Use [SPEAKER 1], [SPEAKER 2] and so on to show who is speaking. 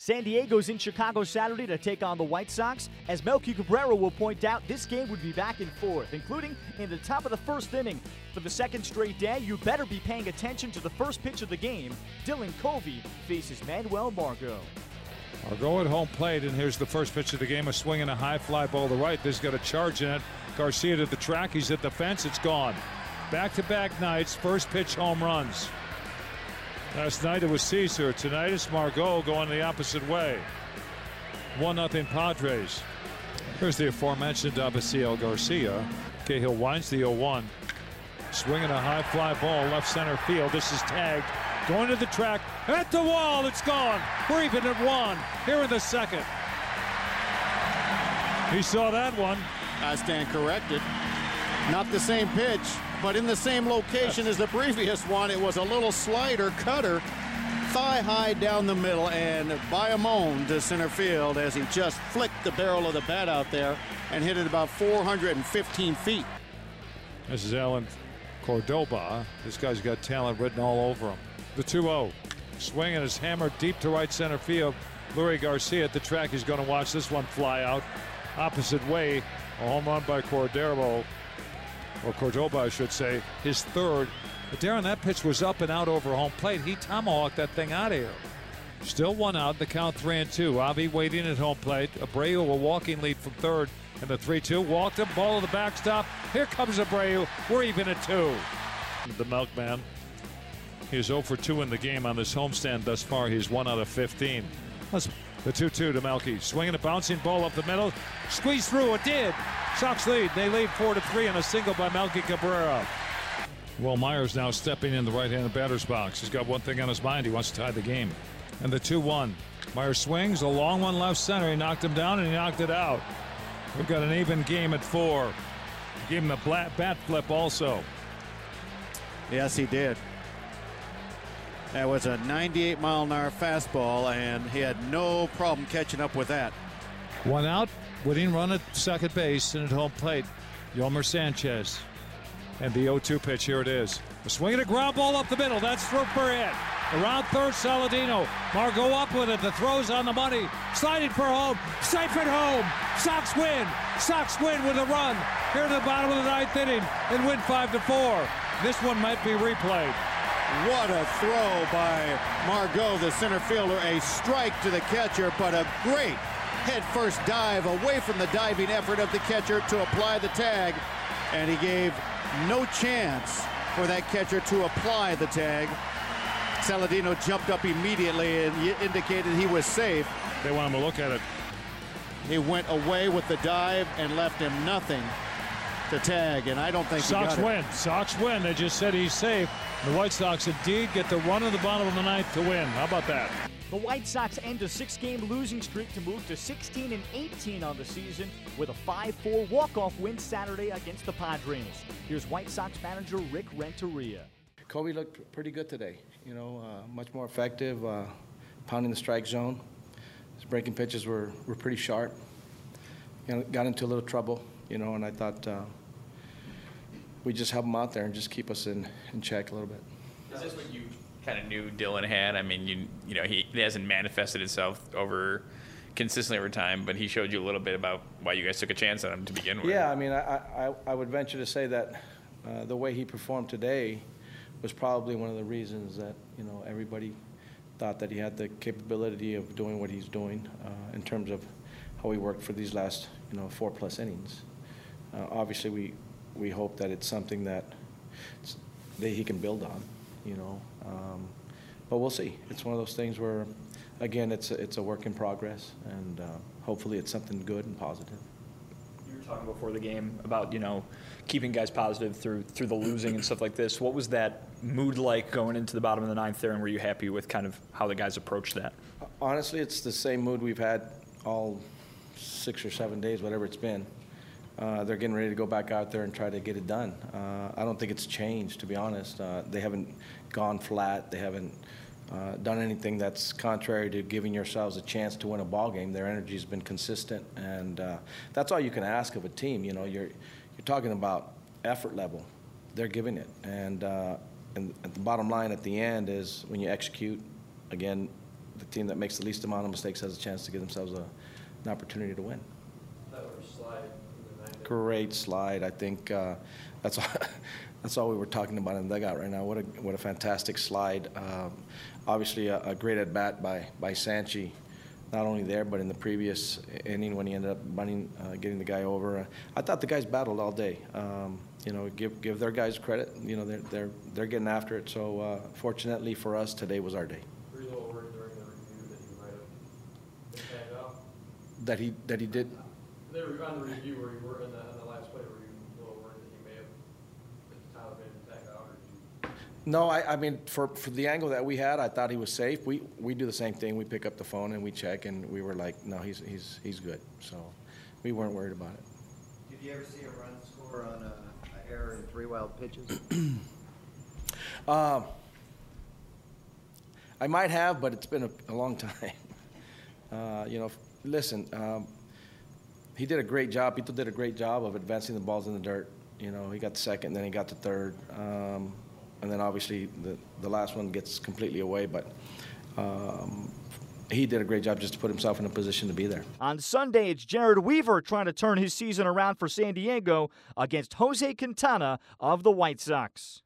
[SPEAKER 1] San Diego's in Chicago Saturday to take on the White Sox. As Melky Cabrera will point out, this game would be back and forth, including in the top of the first inning. For the second straight day, you better be paying attention to the first pitch of the game. Dylan Covey faces Manuel Margot.
[SPEAKER 2] Margot at home plate, and here's the first pitch of the game. A swing and a high fly ball to right. This got a charge in it. Garcia to the track. He's at the fence. It's gone. Back to back nights, first pitch home runs. Last night it was Caesar. Tonight it's Margot going the opposite way. 1 0 Padres. Here's the aforementioned Avisail Garcia. Cahill winds the 0 1. Swinging a high fly ball left center field. This is tagged. Going to the track. At the wall. It's gone. We're even at one. Here in the second. He saw that one.
[SPEAKER 3] I stand corrected. Not the same pitch, but in the same location as the previous one. It was a little slider cutter, thigh high down the middle, and by a moan to center field as he just flicked the barrel of the bat out there and hit it about 415 feet.
[SPEAKER 2] This is Allen Cordoba. This guy's got talent written all over him. The 2 0. Swinging his hammer deep to right center field. Leury Garcia at the track. He's going to watch this one fly out opposite way. A home run by Cordero or Cordoba, I should say, his third. But Darren, that pitch was up and out over home plate. He tomahawked that thing out of here. Still one out, the count three and two. Avi waiting at home plate. Abreu a walking lead from third and the 3 2. Walked him, ball to the backstop. Here comes Abreu. We're even at two. The milkman. He's 0 for 2 in the game on this homestand thus far. He's 1 out of 15. That's the 2 2 to Melky. Swinging a bouncing ball up the middle. Squeeze through. It did. Sox lead. They lead 4 to 3 on a single by Melky Cabrera. Well, Myers now stepping in the right handed batter's box. He's got one thing on his mind. He wants to tie the game. And the 2 1. Myers swings. A long one left center. He knocked him down and he knocked it out. We've got an even game at four. Gave him a bat flip also.
[SPEAKER 3] Yes, he did. That was a 98 mile an hour fastball, and he had no problem catching up with that.
[SPEAKER 2] One out, winning run at second base and at home plate. Yolmer Sanchez. And the 0 2 pitch, here it is. A swing and a ground ball up the middle. That's for hit. Around third, Saladino. Margot up with it. The throw's on the money. Sliding for home. Safe at home. Sox win. Sox win with a run. Here to the bottom of the ninth inning and win 5 to 4. This one might be replayed.
[SPEAKER 3] What a throw by Margot, the center fielder. A strike to the catcher, but a great head first dive away from the diving effort of the catcher to apply the tag. And he gave no chance for that catcher to apply the tag. Saladino jumped up immediately and indicated he was safe.
[SPEAKER 2] They want him to look at it.
[SPEAKER 3] He went away with the dive and left him nothing to tag, and I don't think
[SPEAKER 2] Sox win. Sox win. They just said he's safe. The White Sox indeed get the run of the bottom of the ninth to win. How about that?
[SPEAKER 1] The White Sox end a six-game losing streak to move to 16 and 18 on the season with a 5-4 walk-off win Saturday against the Padres. Here's White Sox manager Rick Renteria.
[SPEAKER 4] Covey looked pretty good today. You know, uh, much more effective, uh, pounding the strike zone. His breaking pitches were, were pretty sharp. You know, got into a little trouble, you know, and I thought uh, we just help him out there and just keep us in, in check a little bit.
[SPEAKER 5] Is this what you kind of knew Dylan had? I mean, you you know, he, hasn't manifested itself over consistently over time, but he showed you a little bit about why you guys took a chance on him to begin with.
[SPEAKER 4] Yeah, I mean, I, I, I would venture to say that uh, the way he performed today was probably one of the reasons that, you know, everybody thought that he had the capability of doing what he's doing uh, in terms of how he worked for these last, you know, four plus innings. Uh, obviously, we, we hope that it's something that, that he can build on, you know. Um, but we'll see. It's one of those things where, again, it's a, it's a work in progress, and uh, hopefully it's something good and positive.
[SPEAKER 6] You were talking before the game about you know keeping guys positive through through the losing and stuff like this. What was that mood like going into the bottom of the ninth there, and were you happy with kind of how the guys approached that?
[SPEAKER 4] Honestly, it's the same mood we've had all six or seven days, whatever it's been. Uh, they're getting ready to go back out there and try to get it done. Uh, I don't think it's changed, to be honest. Uh, they haven't gone flat. They haven't uh, done anything that's contrary to giving yourselves a chance to win a ball game. Their energy's been consistent, and uh, that's all you can ask of a team. You know, you're you're talking about effort level. They're giving it, and uh, and the bottom line at the end is when you execute, again, the team that makes the least amount of mistakes has a chance to give themselves a, an opportunity to win. Great slide. I think uh, that's all, that's all we were talking about in the dugout right now. What a what a fantastic slide. Um, obviously, a, a great at bat by by Sanchi, not only there but in the previous inning when he ended up bunting, uh, getting the guy over. I thought the guys battled all day. Um, you know, give give their guys credit. You know, they're they're they're getting after it. So uh, fortunately for us, today was our day.
[SPEAKER 7] Were you a little worried during the review that you might have been tagged out?
[SPEAKER 4] That he that he did.
[SPEAKER 7] They were on the review where you were in the, in the last play, were you a little worried that you may have, that Tyler may have been out, or did you?
[SPEAKER 4] No, I, I mean, for, for the angle that we had, I thought he was safe. We, we do the same thing. We pick up the phone and we check, and we were like, no, he's, he's, he's good. So we weren't worried about it.
[SPEAKER 8] Did you ever see a run score on a, a error in three wild pitches?
[SPEAKER 4] Um, I might have, but it's been a, a long time. Uh, you know, listen, um, he did a great job. Pito did a great job of advancing the balls in the dirt. You know, he got the second, then he got the third. Um, and then obviously the, the last one gets completely away, but um, he did a great job just to put himself in a position to be there.
[SPEAKER 1] On Sunday, it's Jered Weaver trying to turn his season around for San Diego against Jose Quintana of the White Sox.